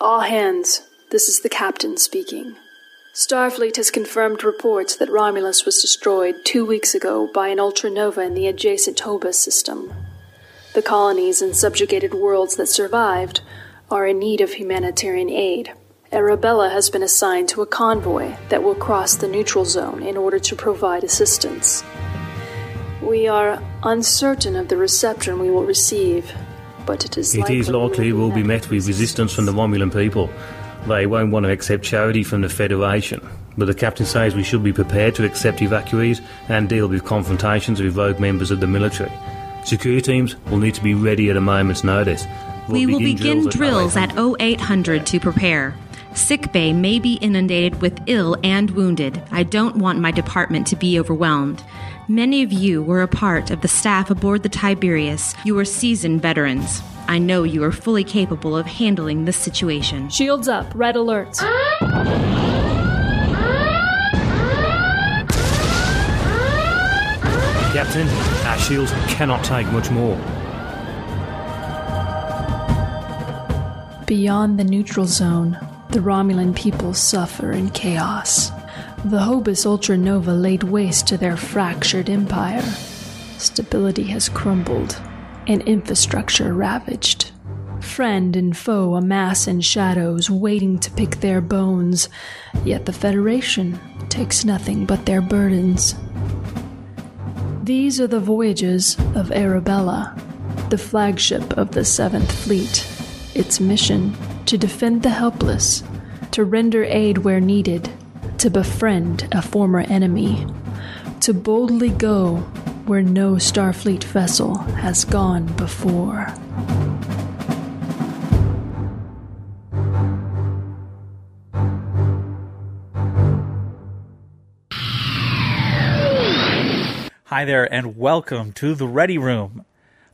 All hands, this is the captain speaking. Starfleet has confirmed reports that Romulus was destroyed two weeks ago by an ultranova in the adjacent Hobus system. The colonies and subjugated worlds that survived are in need of humanitarian aid. Arabella has been assigned to a convoy that will cross the neutral zone in order to provide assistance. We are uncertain of the reception we will receive, but it is It likely, is likely we we'll be met with resistance from the Romulan people. They won't want to accept charity from the Federation, but the captain says we should be prepared to accept evacuees and deal with confrontations with rogue members of the military. Security teams will need to be ready at a moment's notice. We will begin drills at at 0800 to prepare. Sick bay may be inundated with ill and wounded. I don't want my department to be overwhelmed. Many of you were a part of the staff aboard the Tiberius. You are seasoned veterans. I know you are fully capable of handling this situation. Shields up, red alert. Captain, our shields cannot take much more. Beyond the neutral zone, the Romulan people suffer in chaos. The Hobus Ultranova laid waste to their fractured empire. Stability has crumbled, and infrastructure ravaged. Friend and foe amass in shadows, waiting to pick their bones, yet the Federation takes nothing but their burdens. These are the voyages of Arabella, the flagship of the Seventh Fleet. Its mission to defend the helpless, to render aid where needed, to befriend a former enemy, to boldly go where no Starfleet vessel has gone before. Hi there, and welcome to the Ready Room,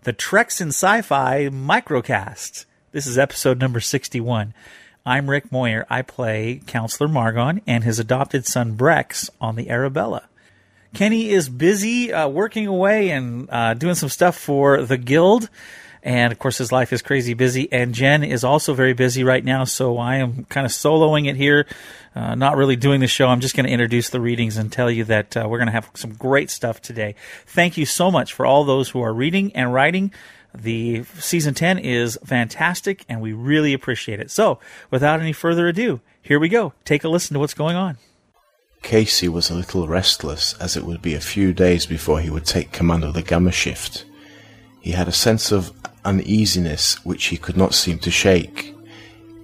the Treks in Sci-Fi microcast. This is episode number sixty-one. I'm Rick Moyer. I play Counselor Margon and his adopted son Brex on the Arabella. Kenny is busy uh, working away and uh, doing some stuff for the guild. And of course, his life is crazy busy. And Jen is also very busy right now. So I am kind of soloing it here, uh, not really doing the show. I'm just going to introduce the readings and tell you that uh, we're going to have some great stuff today. Thank you so much for all those who are reading and writing. The season 10 is fantastic and we really appreciate it. So without any further ado, here we go. Take a listen to what's going on. Casey was a little restless as it would be a few days before he would take command of the Gamma shift. He had a sense of uneasiness which he could not seem to shake.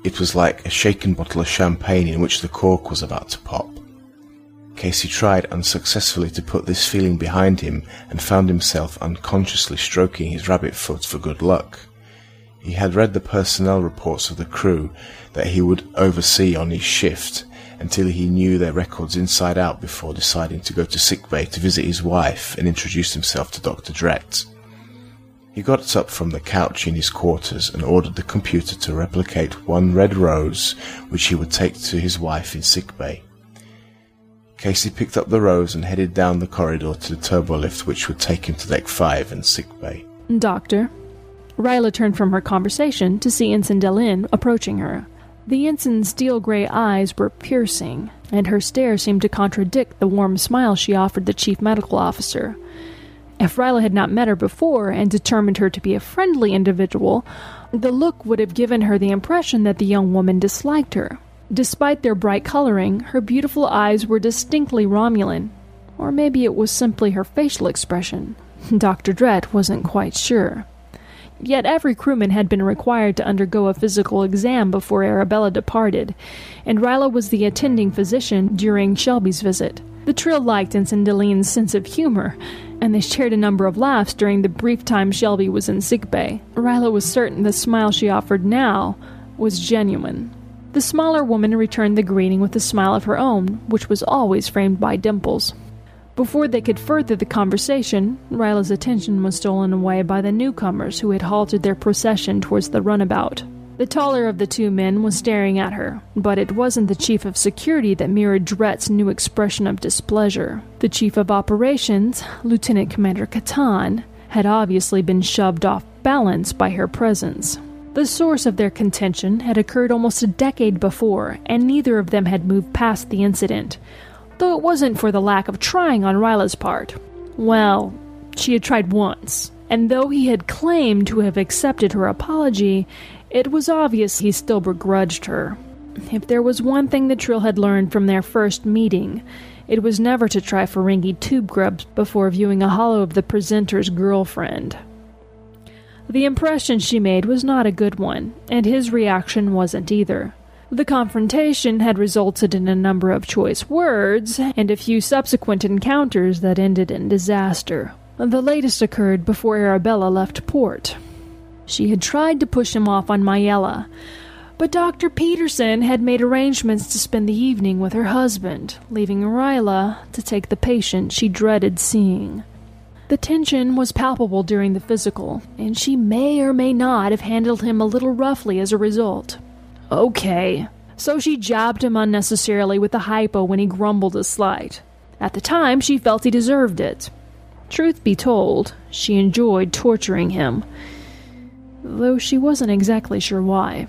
It was like a shaken bottle of champagne in which the cork was about to pop. Casey tried unsuccessfully to put this feeling behind him and found himself unconsciously stroking his rabbit foot for good luck. He had read the personnel reports of the crew that he would oversee on his shift until he knew their records inside out before deciding to go to sickbay to visit his wife and introduce himself to Dr. Drett. He got up from the couch in his quarters and ordered the computer to replicate one red rose which he would take to his wife in sickbay. Casey picked up the rose and headed down the corridor to the turbolift which would take him to deck 5 and sickbay. Doctor. Ryla turned from her conversation to see Ensign Delin approaching her. The ensign's steel gray eyes were piercing, and her stare seemed to contradict the warm smile she offered the chief medical officer. If Ryla had not met her before and determined her to be a friendly individual, the look would have given her the impression that the young woman disliked her. Despite their bright coloring, her beautiful eyes were distinctly Romulan. Or maybe it was simply her facial expression. Dr. Drett wasn't quite sure. Yet every crewman had been required to undergo a physical exam before Arabella departed, and Ryla was the attending physician during Shelby's visit. The trio liked Ensign sense of humor, and they shared a number of laughs during the brief time Shelby was in sickbay. Ryla was certain the smile she offered now was genuine. The smaller woman returned the greeting with a smile of her own, which was always framed by dimples. Before they could further the conversation, Ryla's attention was stolen away by the newcomers who had halted their procession towards the runabout. The taller of the two men was staring at her, but it wasn't the chief of security that mirrored Drett's new expression of displeasure. The chief of operations, Lieutenant Commander Catan, had obviously been shoved off balance by her presence. The source of their contention had occurred almost a decade before, and neither of them had moved past the incident, though it wasn't for the lack of trying on Ryla's part. Well, she had tried once, and though he had claimed to have accepted her apology, it was obvious he still begrudged her. If there was one thing the Trill had learned from their first meeting, it was never to try Ferengi tube grubs before viewing a holo of the presenter's girlfriend. The impression she made was not a good one, and his reaction wasn't either. The confrontation had resulted in a number of choice words and a few subsequent encounters that ended in disaster. The latest occurred before Arabella left port. She had tried to push him off on Mayella, but Dr. Peterson had made arrangements to spend the evening with her husband, leaving Ryla to take the patient she dreaded seeing. The tension was palpable during the physical, and she may or may not have handled him a little roughly as a result. Okay, so she jabbed him unnecessarily with the hypo when he grumbled a slight. At the time, she felt he deserved it. Truth be told, she enjoyed torturing him, though she wasn't exactly sure why.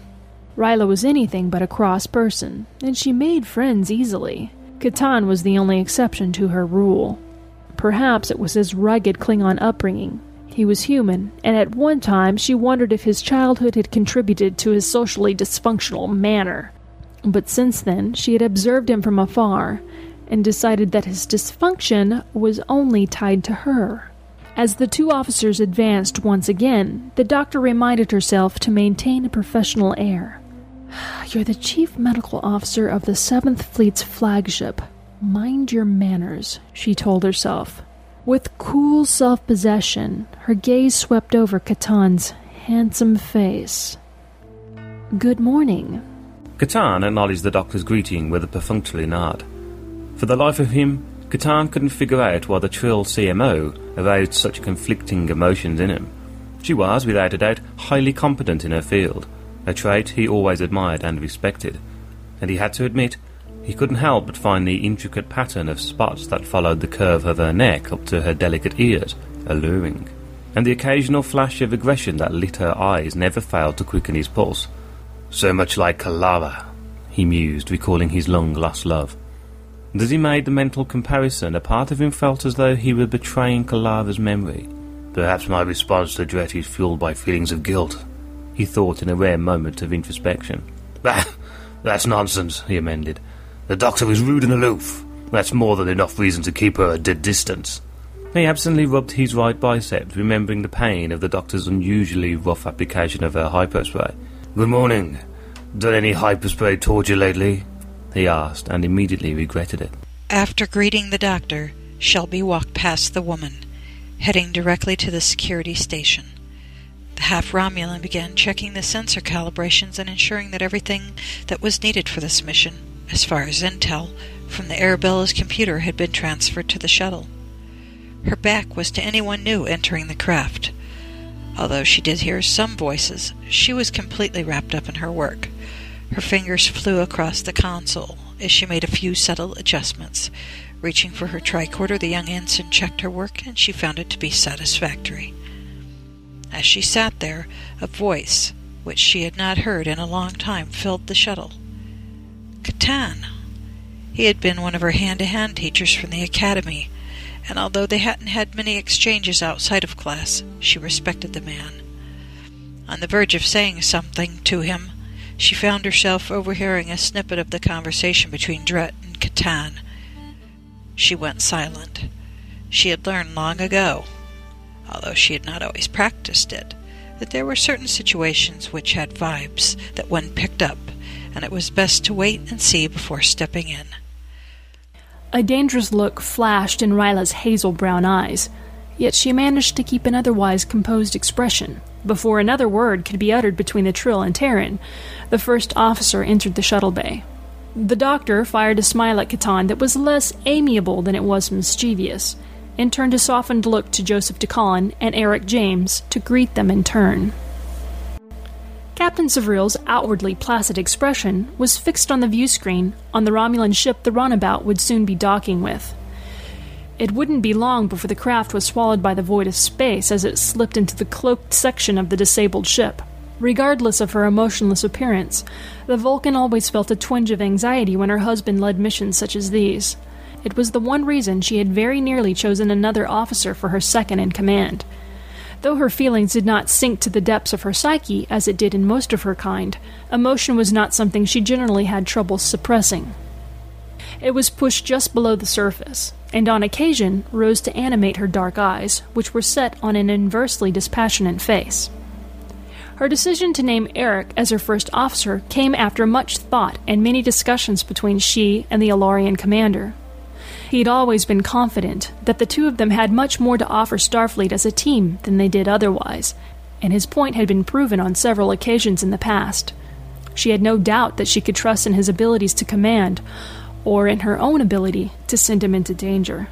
Ryla was anything but a cross person, and she made friends easily. Catan was the only exception to her rule. Perhaps it was his rugged Klingon upbringing. He was human, and at one time she wondered if his childhood had contributed to his socially dysfunctional manner. But since then, she had observed him from afar and decided that his dysfunction was only tied to her. As the two officers advanced once again, the doctor reminded herself to maintain a professional air. You're the chief medical officer of the 7th Fleet's flagship. Mind your manners, she told herself. With cool self possession, her gaze swept over Catan's handsome face. Good morning. Catan acknowledged the doctor's greeting with a perfunctory nod. For the life of him, Catan couldn't figure out why the Trill CMO aroused such conflicting emotions in him. She was, without a doubt, highly competent in her field, a trait he always admired and respected, and he had to admit he couldn't help but find the intricate pattern of spots that followed the curve of her neck up to her delicate ears alluring, and the occasional flash of aggression that lit her eyes never failed to quicken his pulse. So much like Kalara, he mused, recalling his long lost love. As he made the mental comparison, a part of him felt as though he were betraying Kalara's memory. Perhaps my response to Dret is fueled by feelings of guilt, he thought in a rare moment of introspection. Bah! that's nonsense, he amended. The doctor was rude and aloof. That's more than enough reason to keep her at a distance. He absently rubbed his right bicep, remembering the pain of the doctor's unusually rough application of her hypospray. Good morning. Done any hypospray torture lately? He asked, and immediately regretted it. After greeting the doctor, Shelby walked past the woman, heading directly to the security station. The half Romulan began checking the sensor calibrations and ensuring that everything that was needed for this mission as far as intel, from the Arabella's computer had been transferred to the shuttle. Her back was to anyone new entering the craft. Although she did hear some voices, she was completely wrapped up in her work. Her fingers flew across the console as she made a few subtle adjustments. Reaching for her tricorder, the young ensign checked her work, and she found it to be satisfactory. As she sat there, a voice, which she had not heard in a long time, filled the shuttle. Catan. He had been one of her hand to hand teachers from the academy, and although they hadn't had many exchanges outside of class, she respected the man. On the verge of saying something to him, she found herself overhearing a snippet of the conversation between Dret and Catan. She went silent. She had learned long ago, although she had not always practiced it, that there were certain situations which had vibes that one picked up and it was best to wait and see before stepping in. A dangerous look flashed in Ryla's hazel brown eyes, yet she managed to keep an otherwise composed expression. Before another word could be uttered between the Trill and Terran, the first officer entered the shuttle bay. The doctor fired a smile at Catan that was less amiable than it was mischievous, and turned a softened look to Joseph DeCon and Eric James to greet them in turn. Captain Savril's outwardly placid expression was fixed on the view screen on the Romulan ship the runabout would soon be docking with. It wouldn't be long before the craft was swallowed by the void of space as it slipped into the cloaked section of the disabled ship. Regardless of her emotionless appearance, the Vulcan always felt a twinge of anxiety when her husband led missions such as these. It was the one reason she had very nearly chosen another officer for her second in command. Though her feelings did not sink to the depths of her psyche, as it did in most of her kind, emotion was not something she generally had trouble suppressing. It was pushed just below the surface, and on occasion rose to animate her dark eyes, which were set on an inversely dispassionate face. Her decision to name Eric as her first officer came after much thought and many discussions between she and the Alorian commander. He had always been confident that the two of them had much more to offer Starfleet as a team than they did otherwise, and his point had been proven on several occasions in the past. She had no doubt that she could trust in his abilities to command, or in her own ability to send him into danger.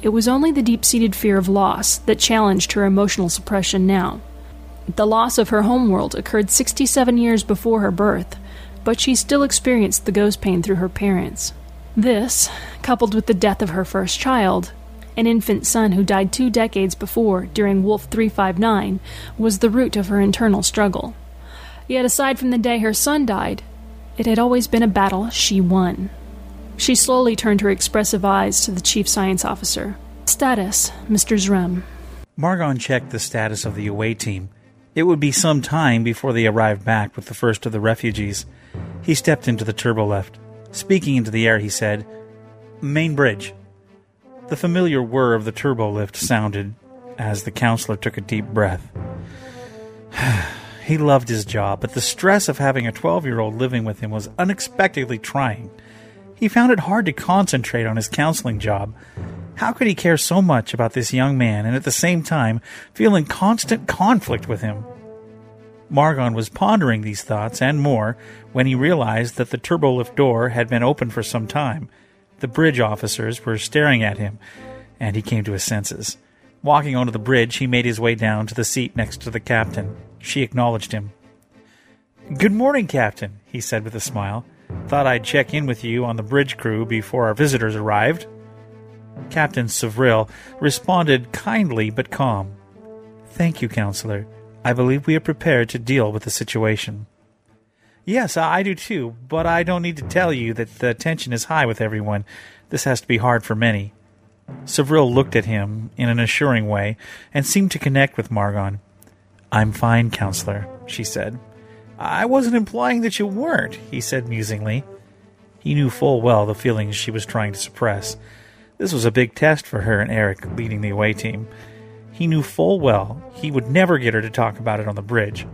It was only the deep seated fear of loss that challenged her emotional suppression now. The loss of her homeworld occurred 67 years before her birth, but she still experienced the ghost pain through her parents. This, coupled with the death of her first child, an infant son who died two decades before during Wolf 359, was the root of her internal struggle. Yet, aside from the day her son died, it had always been a battle she won. She slowly turned her expressive eyes to the chief science officer. Status, Mr. Zrem. Margon checked the status of the away team it would be some time before they arrived back with the first of the refugees. He stepped into the turbolift. Speaking into the air, he said, Main bridge. The familiar whir of the turbolift sounded as the counselor took a deep breath. he loved his job, but the stress of having a 12 year old living with him was unexpectedly trying. He found it hard to concentrate on his counseling job. How could he care so much about this young man and at the same time feel in constant conflict with him? Margon was pondering these thoughts and more when he realized that the turbolift door had been open for some time. The bridge officers were staring at him, and he came to his senses. Walking onto the bridge, he made his way down to the seat next to the captain. She acknowledged him. Good morning, Captain, he said with a smile. Thought I'd check in with you on the bridge crew before our visitors arrived. Captain Savril responded kindly but calm. Thank you, Counselor. I believe we are prepared to deal with the situation. Yes, I do too, but I don't need to tell you that the tension is high with everyone. This has to be hard for many. Savril looked at him in an assuring way and seemed to connect with Margon. I'm fine, Counselor, she said. I wasn't implying that you weren't, he said musingly. He knew full well the feelings she was trying to suppress. This was a big test for her and Eric leading the away team. He knew full well he would never get her to talk about it on the bridge.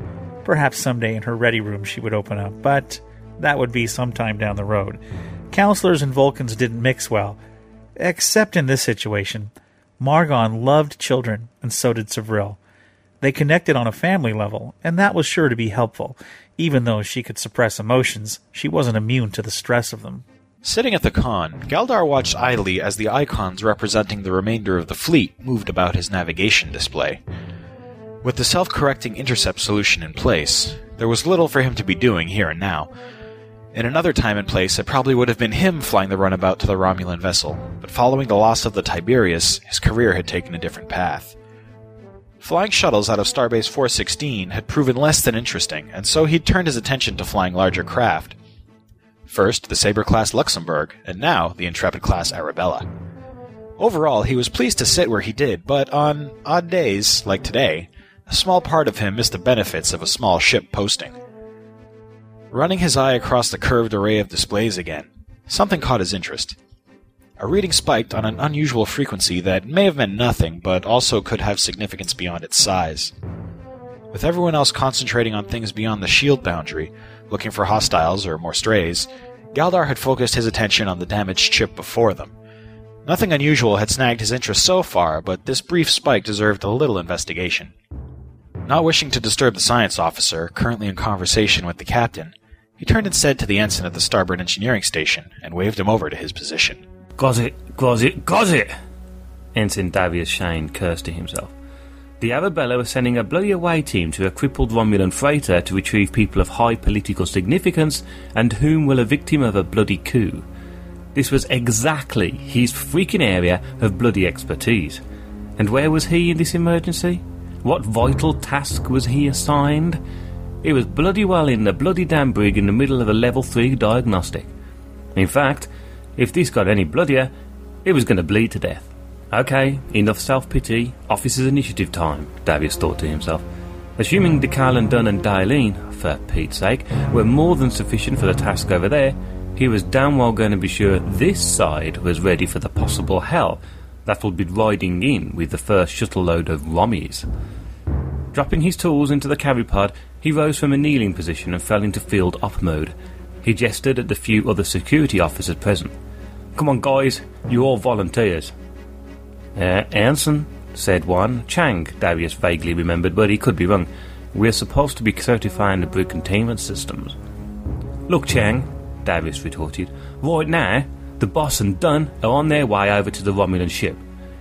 Perhaps someday in her ready room she would open up, but that would be sometime down the road. Counselors and Vulcans didn't mix well, except in this situation. Margon loved children, and so did Savril. They connected on a family level, and that was sure to be helpful. Even though she could suppress emotions, she wasn't immune to the stress of them. Sitting at the con, Galdar watched idly as the icons representing the remainder of the fleet moved about his navigation display. With the self correcting intercept solution in place, there was little for him to be doing here and now. In another time and place, it probably would have been him flying the runabout to the Romulan vessel, but following the loss of the Tiberius, his career had taken a different path. Flying shuttles out of Starbase 416 had proven less than interesting, and so he'd turned his attention to flying larger craft, First, the Sabre class Luxembourg, and now the Intrepid class Arabella. Overall, he was pleased to sit where he did, but on odd days, like today, a small part of him missed the benefits of a small ship posting. Running his eye across the curved array of displays again, something caught his interest. A reading spiked on an unusual frequency that may have meant nothing, but also could have significance beyond its size. With everyone else concentrating on things beyond the shield boundary, looking for hostiles or more strays, Galdar had focused his attention on the damaged ship before them. Nothing unusual had snagged his interest so far, but this brief spike deserved a little investigation. Not wishing to disturb the science officer, currently in conversation with the captain, he turned instead to the ensign at the starboard engineering station and waved him over to his position. Gozzit, Gozzit, Gozzit! Ensign Darius Shane cursed to himself. The Arabella was sending a bloody away team to a crippled Romulan freighter to retrieve people of high political significance and whom were a victim of a bloody coup. This was exactly his freaking area of bloody expertise. And where was he in this emergency? What vital task was he assigned? He was bloody well in the bloody damn brig in the middle of a level 3 diagnostic. In fact, if this got any bloodier, it was going to bleed to death. Okay, enough self pity, officer's initiative time, Darius thought to himself. Assuming DeCarlin, Dunn, and Dailene, for Pete's sake, were more than sufficient for the task over there, he was damn well going to be sure this side was ready for the possible hell that would be riding in with the first shuttle load of Rommies. Dropping his tools into the carry pod, he rose from a kneeling position and fell into field op mode. He gestured at the few other security officers present. Come on, guys, you all volunteers. Uh, Anson, said one. Chang, Darius vaguely remembered, but he could be wrong. We're supposed to be certifying the brig containment systems. Look, Chang, Darius retorted. Right now, the boss and Dunn are on their way over to the Romulan ship.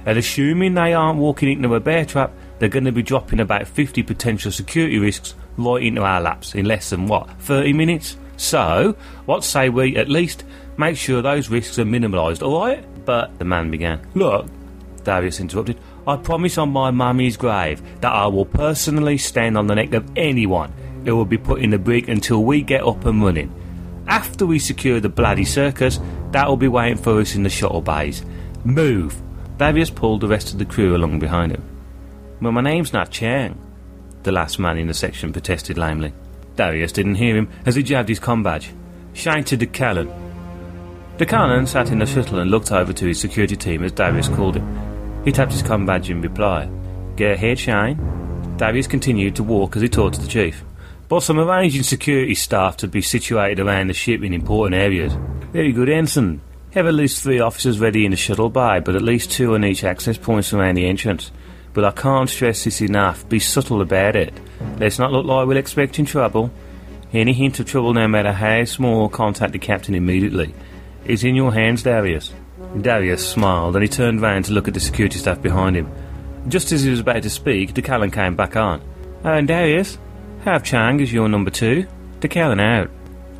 And assuming they aren't walking into a bear trap, they're going to be dropping about 50 potential security risks right into our laps in less than, what, 30 minutes? So, what say we at least make sure those risks are minimalised, alright? But the man began. Look, Darius interrupted, I promise on my mummy's grave that I will personally stand on the neck of anyone who will be put in the brig until we get up and running. After we secure the bloody circus, that will be waiting for us in the shuttle bays. Move! Darius pulled the rest of the crew along behind him. Well, my name's not Chang, the last man in the section protested lamely. Darius didn't hear him as he jabbed his com badge. Shine to DeCallan. DeCallan sat in the shuttle and looked over to his security team as Darius called him. He tapped his com badge in reply. Get ahead, Shine. Darius continued to walk as he talked to the chief. Boss, I'm arranging security staff to be situated around the ship in important areas. Very good, Ensign. Have at least three officers ready in the shuttle bay, but at least two on each access point around the entrance. But I can't stress this enough. Be subtle about it. Let's not look like we're expecting trouble. Any hint of trouble, no matter how small, contact the captain immediately. It's in your hands, Darius. Darius smiled and he turned round to look at the security staff behind him. Just as he was about to speak, DeCallan came back on. Oh, and Darius, have Chang as your number two. DeCallan out.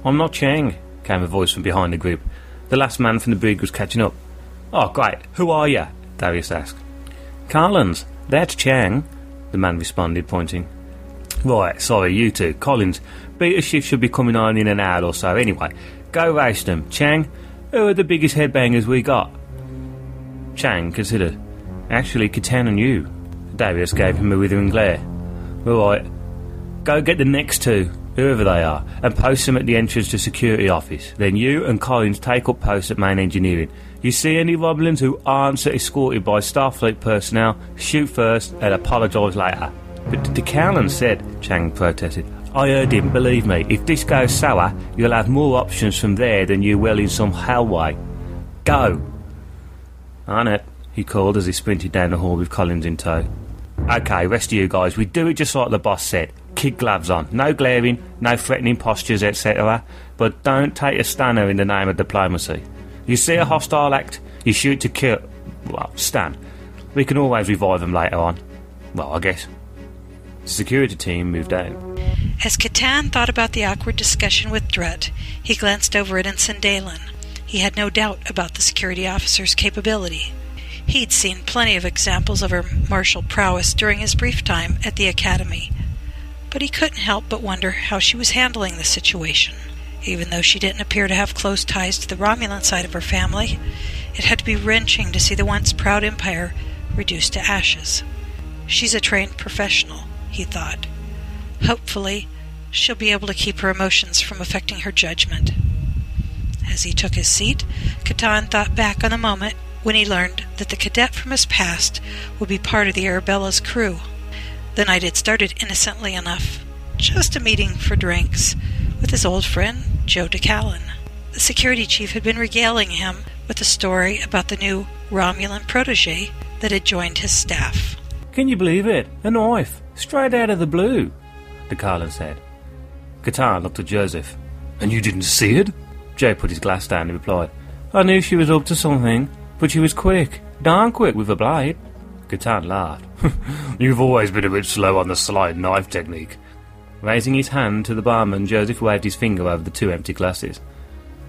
I'm not Chang, came a voice from behind the group. The last man from the brig was catching up. Oh, great. Who are you? Darius asked. Collins. That's Chang, the man responded, pointing. Right, sorry, you two. Collins, beta shift should be coming on in an hour or so anyway. Go race them. Chang, who are the biggest headbangers we got? Chang considered. Actually, Catan and you. Darius gave him a withering glare. Right, go get the next two, whoever they are, and post them at the entrance to security office. Then you and Collins take up posts at main engineering. You see any Romulans who aren't escorted by Starfleet personnel, shoot first and apologise later. But the DeCallan said, Chang protested. I heard him, believe me. If this goes sour, you'll have more options from there than you will in some hellway. Go! It, he called as he sprinted down the hall with Collins in tow. Okay, rest of you guys, we do it just like the boss said. Kid gloves on. No glaring, no threatening postures, etc. But don't take a stunner in the name of diplomacy. You see a hostile act, you shoot to kill. Well, stand. We can always revive them later on. Well, I guess. The security team moved out. As Catan thought about the awkward discussion with Drut, he glanced over at Ensign Dalen. He had no doubt about the security officer's capability. He'd seen plenty of examples of her martial prowess during his brief time at the academy, but he couldn't help but wonder how she was handling the situation. Even though she didn't appear to have close ties to the Romulan side of her family, it had to be wrenching to see the once proud empire reduced to ashes. She's a trained professional, he thought. Hopefully, she'll be able to keep her emotions from affecting her judgment. As he took his seat, Catan thought back on the moment when he learned that the cadet from his past would be part of the Arabella's crew. The night had started innocently enough, just a meeting for drinks with his old friend Joe DeCallan. The security chief had been regaling him with a story about the new Romulan protege that had joined his staff. Can you believe it? A knife. Straight out of the blue, DeCarlin said. Catan looked at Joseph. And you didn't see it? Joe put his glass down and replied. I knew she was up to something, but she was quick. Darn quick with a blade. Catan laughed. You've always been a bit slow on the slide knife technique. Raising his hand to the barman, Joseph waved his finger over the two empty glasses.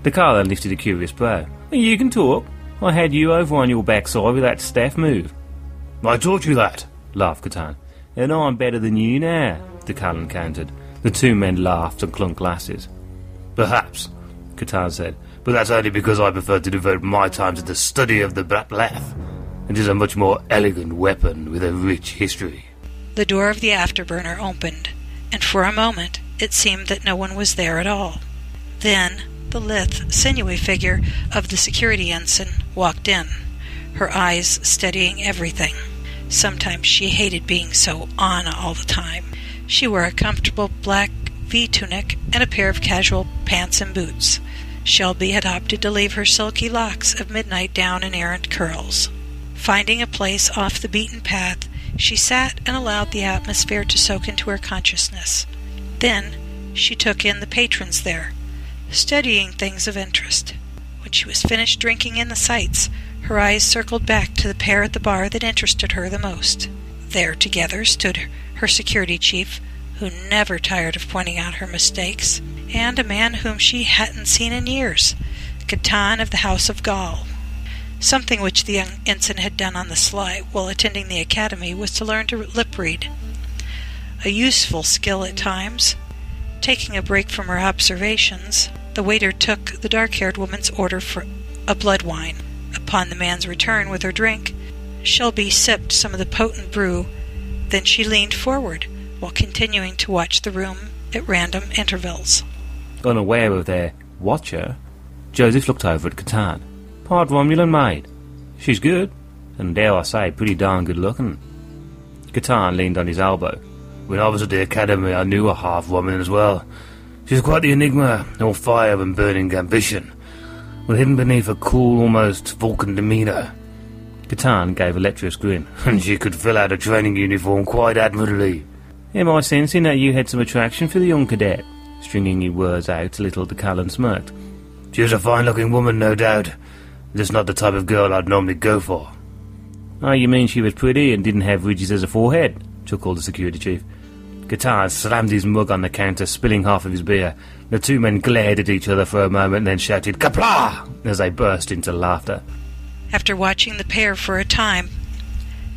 DeCarlin lifted a curious brow. You can talk. I had you over on your backside with that staff move. I taught you that, laughed Catan. And I'm better than you now, DeCallan countered. The two men laughed and clunked glasses. Perhaps, Catan said, but that's only because I prefer to devote my time to the study of the bat'leth. It is a much more elegant weapon with a rich history. The door of the afterburner opened, and for a moment it seemed that no one was there at all. Then the lithe, sinewy figure of the security ensign walked in, her eyes studying everything. Sometimes she hated being so on all the time. She wore a comfortable black V tunic and a pair of casual pants and boots. Shelby had opted to leave her silky locks of midnight down in errant curls. Finding a place off the beaten path, she sat and allowed the atmosphere to soak into her consciousness. Then she took in the patrons there, studying things of interest. When she was finished drinking in the sights, her eyes circled back to the pair at the bar that interested her the most. There together stood her security chief, who never tired of pointing out her mistakes, and a man whom she hadn't seen in years, Catan of the House of Gaul. Something which the young ensign had done on the sly while attending the academy was to learn to lip read. A useful skill at times. Taking a break from her observations, the waiter took the dark haired woman's order for a blood wine. Upon the man's return with her drink, Shelby sipped some of the potent brew, then she leaned forward while continuing to watch the room at random intervals. Unaware of their watcher, Joseph looked over at Catan. Part Romulan maid. She's good, and dare I say, pretty darn good looking. Catan leaned on his elbow. When I was at the academy, I knew a half woman as well. She's quite the enigma, all fire and burning ambition, but hidden beneath a cool, almost Vulcan demeanour. Catan gave a lecherous grin, and she could fill out a training uniform quite admirably. Am I sensing that you had some attraction for the young cadet? Stringing his words out, a little DeCallan smirked. She was a fine-looking woman, no doubt. Just not the type of girl I'd normally go for. Oh, you mean she was pretty and didn't have ridges as a forehead? chuckled the security chief. Catan slammed his mug on the counter, spilling half of his beer. The two men glared at each other for a moment, then shouted "Qapla'!" as they burst into laughter. After watching the pair for a time,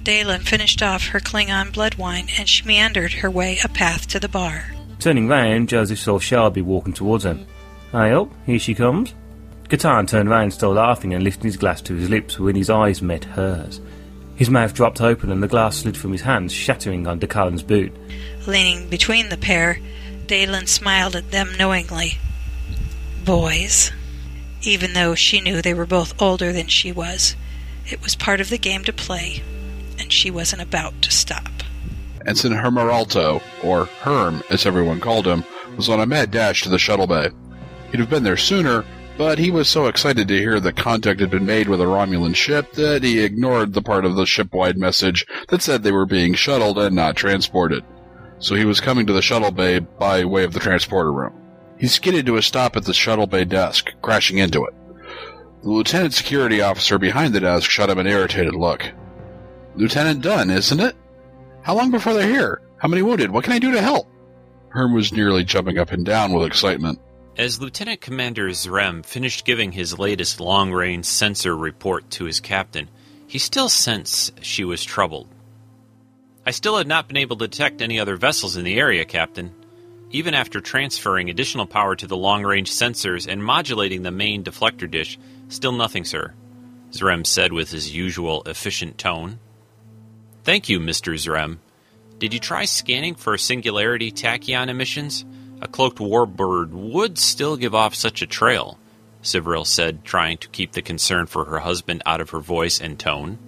Dalen finished off her Klingon blood wine and she meandered her way a path to the bar. Turning round, Joseph saw Shelby walking towards him. Hey up, here she comes. Catan turned round, still laughing, and lifted his glass to his lips when his eyes met hers. His mouth dropped open and the glass slid from his hands, shattering on DeCallan's boot. Leaning between the pair, Dalen smiled at them knowingly. Boys. Even though she knew they were both older than she was, it was part of the game to play, and she wasn't about to stop. Ensign Hermeralto, or Herm as everyone called him, was on a mad dash to the shuttle bay. He'd have been there sooner, but he was so excited to hear that contact had been made with a Romulan ship that he ignored the part of the ship-wide message that said they were being shuttled and not transported. So he was coming to the shuttle bay by way of the transporter room. He skidded to a stop at the shuttle bay desk, crashing into it. The lieutenant security officer behind the desk shot him an irritated look. Lieutenant Dunn, isn't it? How long before they're here? How many wounded? What can I do to help? Herm was nearly jumping up and down with excitement. As Lieutenant Commander Zrem finished giving his latest long range sensor report to his captain, he still sensed she was troubled. I still had not been able to detect any other vessels in the area, Captain. Even after transferring additional power to the long range sensors and modulating the main deflector dish, still nothing, sir, Zrem said with his usual efficient tone. Thank you, Mr. Zrem. Did you try scanning for singularity tachyon emissions? A cloaked warbird would still give off such a trail, Sivril said, trying to keep the concern for her husband out of her voice and tone.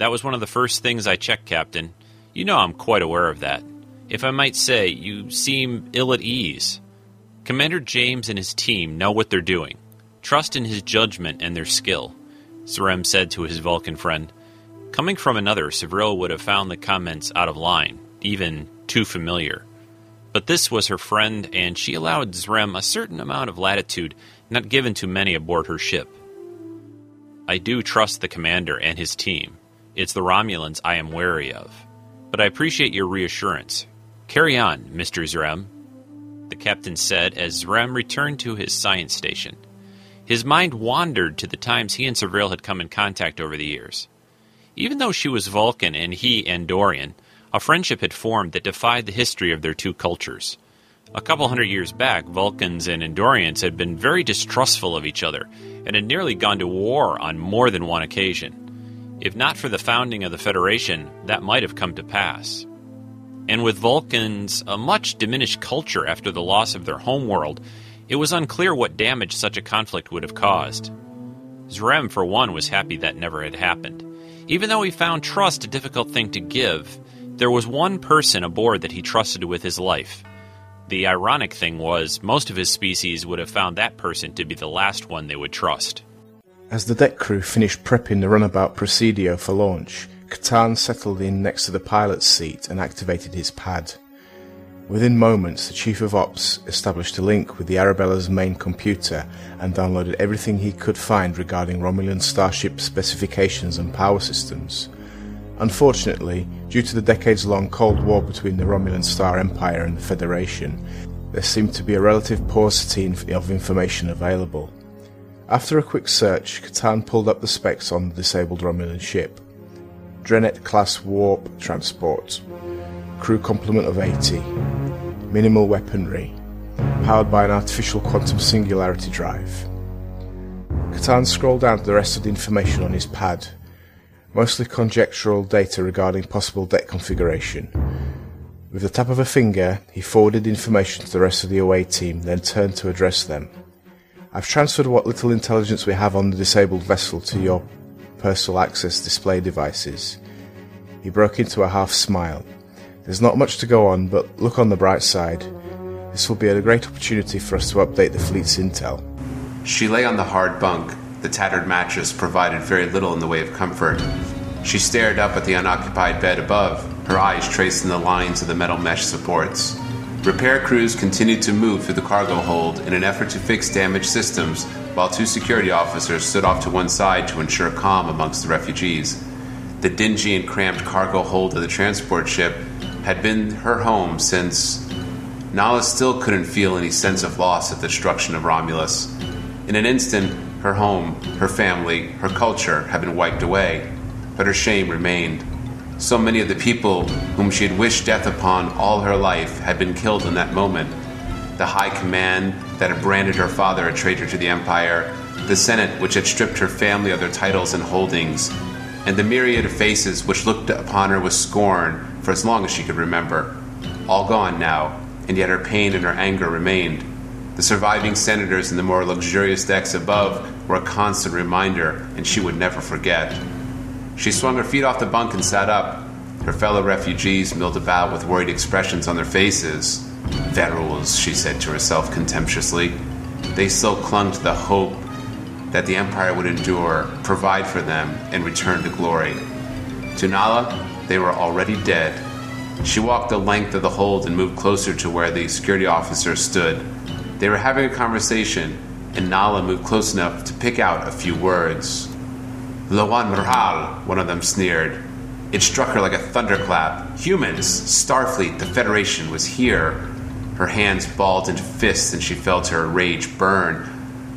That was one of the first things I checked, Captain. You know I'm quite aware of that. If I might say, you seem ill at ease. Commander James and his team know what they're doing. Trust in his judgment and their skill, Zrem said to his Vulcan friend. Coming from another, Sivril would have found the comments out of line, even too familiar. But this was her friend, and she allowed Zrem a certain amount of latitude not given to many aboard her ship. I do trust the commander and his team. It's the Romulans I am wary of. But I appreciate your reassurance. Carry on, Mr. Zrem, the captain said as Zrem returned to his science station. His mind wandered to the times he and Sivril had come in contact over the years. Even though she was Vulcan and he Andorian, A friendship had formed that defied the history of their two cultures. A couple hundred years back, Vulcans and Andorians had been very distrustful of each other and had nearly gone to war on more than one occasion. If not for the founding of the Federation, that might have come to pass. And with Vulcans a much diminished culture after the loss of their homeworld, it was unclear what damage such a conflict would have caused. Zrem, for one, was happy that never had happened. Even though he found trust a difficult thing to give, there was one person aboard that he trusted with his life. The ironic thing was, most of his species would have found that person to be the last one they would trust. As the deck crew finished prepping the runabout Presidio for launch, Catan settled in next to the pilot's seat and activated his pad. Within moments, the Chief of Ops established a link with the Arabella's main computer and downloaded everything he could find regarding Romulan starship specifications and power systems. Unfortunately, due to the decades long Cold War between the Romulan Star Empire and the Federation, there seemed to be a relative paucity of information available. After a quick search, Catan pulled up the specs on the disabled Romulan ship. Drenet class warp transport, crew complement of 80, minimal weaponry, powered by an artificial quantum singularity drive. Catan scrolled down to the rest of the information on his pad mostly conjectural data regarding possible deck configuration. With the tap of a finger, he forwarded information to the rest of the away team, then turned to address them. I've transferred what little intelligence we have on the disabled vessel to your personal access display devices. He broke into a half smile. There's not much to go on, but look on the bright side. This will be a great opportunity for us to update the fleet's intel. She lay on the hard bunk, the tattered mattress provided very little in the way of comfort. She stared up at the unoccupied bed above, her eyes tracing the lines of the metal mesh supports. Repair crews continued to move through the cargo hold in an effort to fix damaged systems, while two security officers stood off to one side to ensure calm amongst the refugees. The dingy and cramped cargo hold of the transport ship had been her home since. Nala still couldn't feel any sense of loss at the destruction of Romulus. In an instant, her home, her family, her culture had been wiped away, but her shame remained. So many of the people whom she had wished death upon all her life had been killed in that moment. The High Command that had branded her father a traitor to the Empire, the Senate which had stripped her family of their titles and holdings, and the myriad of faces which looked upon her with scorn for as long as she could remember. All gone now, and yet her pain and her anger remained. The surviving senators in the more luxurious decks above were a constant reminder, and she would never forget. She swung her feet off the bunk and sat up. Her fellow refugees milled about with worried expressions on their faces. Verules, she said to herself contemptuously. They still clung to the hope that the Empire would endure, provide for them, and return to glory. To Nala, they were already dead. She walked the length of the hold and moved closer to where the security officer stood. They were having a conversation, and Nala moved close enough to pick out a few words. Lawan Mrhal, one of them sneered. It struck her like a thunderclap. Humans, Starfleet, the Federation was here. Her hands balled into fists, and she felt her rage burn.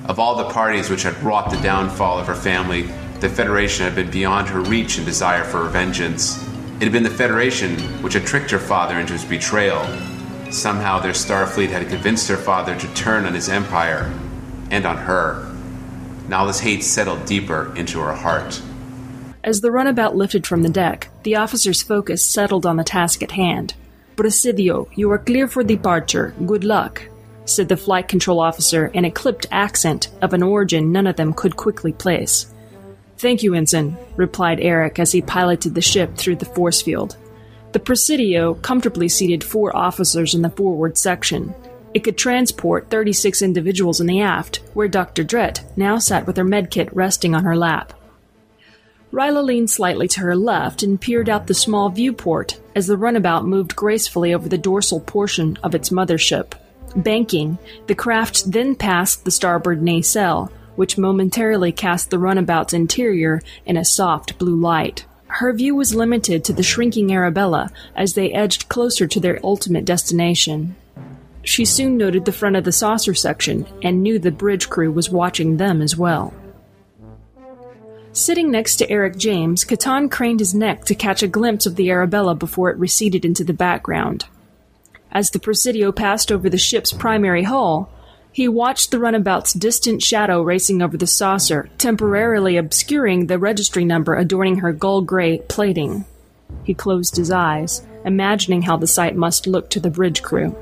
Of all the parties which had wrought the downfall of her family, the Federation had been beyond her reach in desire for vengeance. It had been the Federation which had tricked her father into his betrayal, Somehow their Starfleet had convinced her father to turn on his empire and on her. Nala's hate settled deeper into her heart. As the runabout lifted from the deck, the officer's focus settled on the task at hand. Presidio, you are clear for departure. Good luck, said the flight control officer in a clipped accent of an origin none of them could quickly place. Thank you, Ensign, replied Eric as he piloted the ship through the force field. The Presidio comfortably seated four officers in the forward section. It could transport 36 individuals in the aft, where Dr. Dret now sat with her medkit resting on her lap. Ryla leaned slightly to her left and peered out the small viewport as the runabout moved gracefully over the dorsal portion of its mothership. Banking, the craft then passed the starboard nacelle, which momentarily cast the runabout's interior in a soft blue light. Her view was limited to the shrinking Arabella as they edged closer to their ultimate destination. She soon noted the front of the saucer section and knew the bridge crew was watching them as well. Sitting next to Eric James, Catan craned his neck to catch a glimpse of the Arabella before it receded into the background. As the Presidio passed over the ship's primary hull, he watched the runabout's distant shadow racing over the saucer, temporarily obscuring the registry number adorning her gull gray plating. He closed his eyes, imagining how the sight must look to the bridge crew.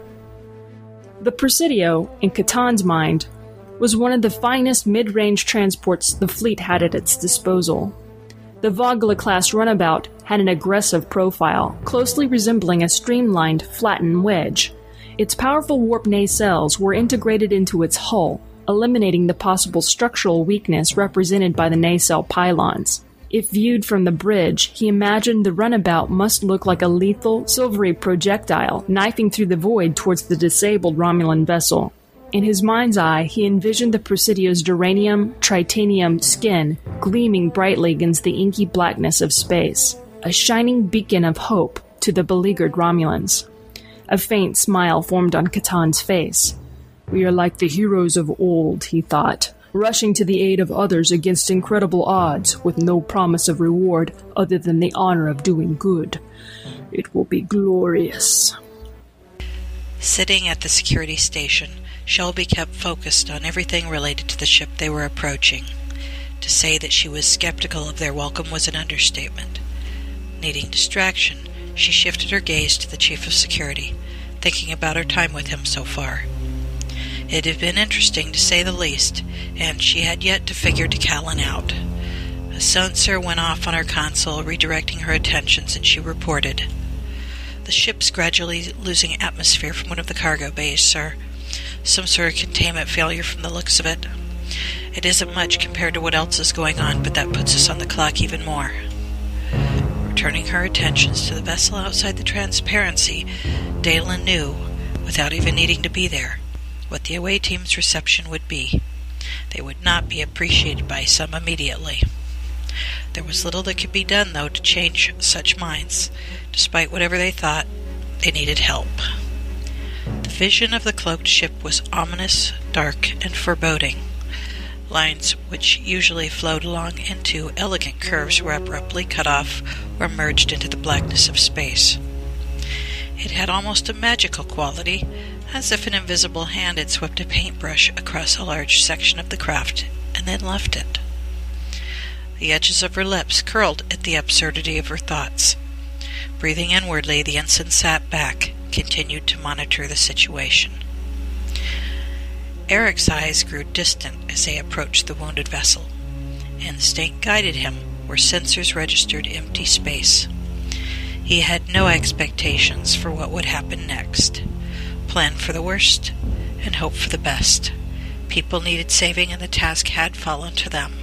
The Presidio, in Catan's mind, was one of the finest mid range transports the fleet had at its disposal. The Vogla class runabout had an aggressive profile, closely resembling a streamlined, flattened wedge its powerful warp nacelles were integrated into its hull, eliminating the possible structural weakness represented by the nacelle pylons. If viewed from the bridge, he imagined the runabout must look like a lethal, silvery projectile knifing through the void towards the disabled Romulan vessel. In his mind's eye, he envisioned the Presidio's duranium, tritanium skin gleaming brightly against the inky blackness of space, a shining beacon of hope to the beleaguered Romulans. A faint smile formed on Catan's face. We are like the heroes of old, he thought, rushing to the aid of others against incredible odds, with no promise of reward other than the honor of doing good. It will be glorious. Sitting at the security station, Shelby kept focused on everything related to the ship they were approaching. To say that she was skeptical of their welcome was an understatement. Needing distraction, she shifted her gaze to the Chief of Security, thinking about her time with him so far. It had been interesting to say the least, and she had yet to figure Decallan out. A sensor went off on her console, redirecting her attentions, and she reported. The ship's gradually losing atmosphere from one of the cargo bays, sir. Some sort of containment failure from the looks of it. It isn't much compared to what else is going on, but that puts us on the clock even more. Returning her attentions to the vessel outside the transparency, Dalen knew, without even needing to be there, what the away team's reception would be. They would not be appreciated by some immediately. There was little that could be done, though, to change such minds. Despite whatever they thought, they needed help. The vision of the cloaked ship was ominous, dark, and foreboding. Lines which usually flowed along into elegant curves were abruptly cut off or merged into the blackness of space. It had almost a magical quality, as if an invisible hand had swept a paintbrush across a large section of the craft and then left it. The edges of her lips curled at the absurdity of her thoughts. Breathing inwardly, the ensign sat back, continued to monitor the situation. Eric's eyes grew distant as they approached the wounded vessel. Instinct guided him where sensors registered empty space. He had no expectations for what would happen next. Plan for the worst and hope for the best. People needed saving, and the task had fallen to them.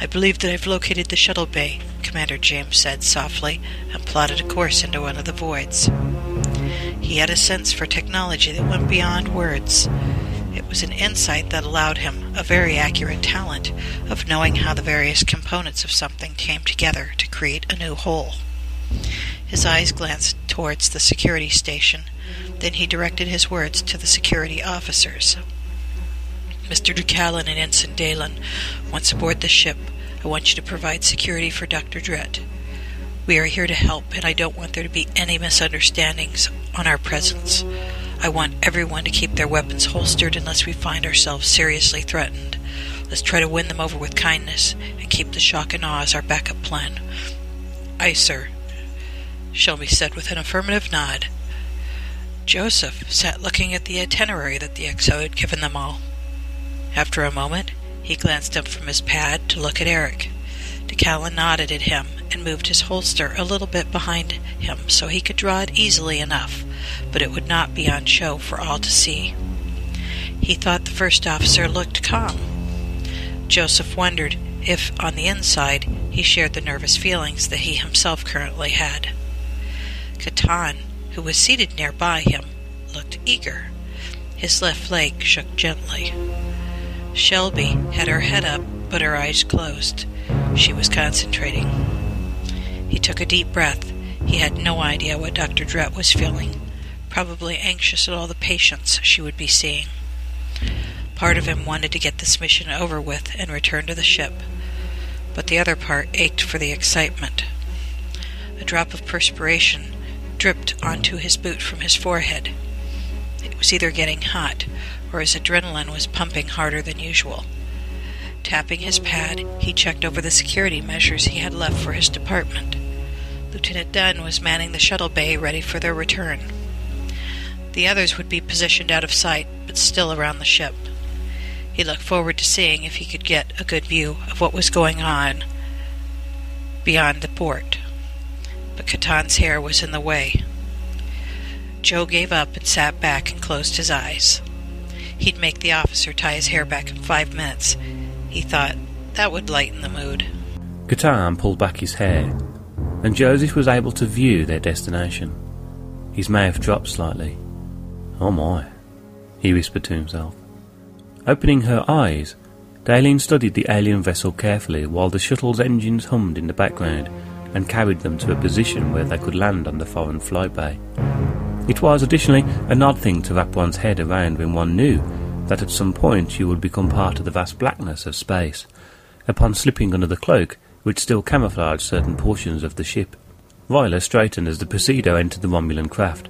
I believe that I've located the shuttle bay, Commander James said softly, and plotted a course into one of the voids. He had a sense for technology that went beyond words. It was an insight that allowed him a very accurate talent of knowing how the various components of something came together to create a new whole. His eyes glanced towards the security station, then he directed his words to the security officers. Mr. Decallan and Ensign Dalen, once aboard the ship, I want you to provide security for Dr. Dret. We are here to help, and I don't want there to be any misunderstandings on our presence. I want everyone to keep their weapons holstered unless we find ourselves seriously threatened. Let's try to win them over with kindness and keep the shock and awe as our backup plan. Aye, sir. Shelby said with an affirmative nod. Joseph sat looking at the itinerary that the XO had given them all. After a moment, he glanced up from his pad to look at Eric. Decallan nodded at him and moved his holster a little bit behind him so he could draw it easily enough but it would not be on show for all to see. He thought the first officer looked calm. Joseph wondered if, on the inside, he shared the nervous feelings that he himself currently had. Catan, who was seated nearby him, looked eager. His left leg shook gently. Shelby had her head up, but her eyes closed. She was concentrating. He took a deep breath. He had no idea what Dr. Dret was feeling probably anxious at all the patients she would be seeing. Part of him wanted to get this mission over with and return to the ship. but the other part ached for the excitement. A drop of perspiration dripped onto his boot from his forehead. It was either getting hot or his adrenaline was pumping harder than usual. Tapping his pad, he checked over the security measures he had left for his department. Lieutenant Dunn was manning the shuttle bay ready for their return. The others would be positioned out of sight, but still around the ship. He looked forward to seeing if he could get a good view of what was going on beyond the port. But Catan's hair was in the way. Joe gave up and sat back and closed his eyes. He'd make the officer tie his hair back in five minutes. He thought that would lighten the mood. Catan pulled back his hair, and Joseph was able to view their destination. His mouth dropped slightly. Oh my, he whispered to himself. Opening her eyes, Daleen studied the alien vessel carefully while the shuttle's engines hummed in the background and carried them to a position where they could land on the foreign bay. It was additionally an odd thing to wrap one's head around when one knew that at some point you would become part of the vast blackness of space, upon slipping under the cloak which still camouflaged certain portions of the ship. Ryla straightened as the Presidio entered the Romulan craft.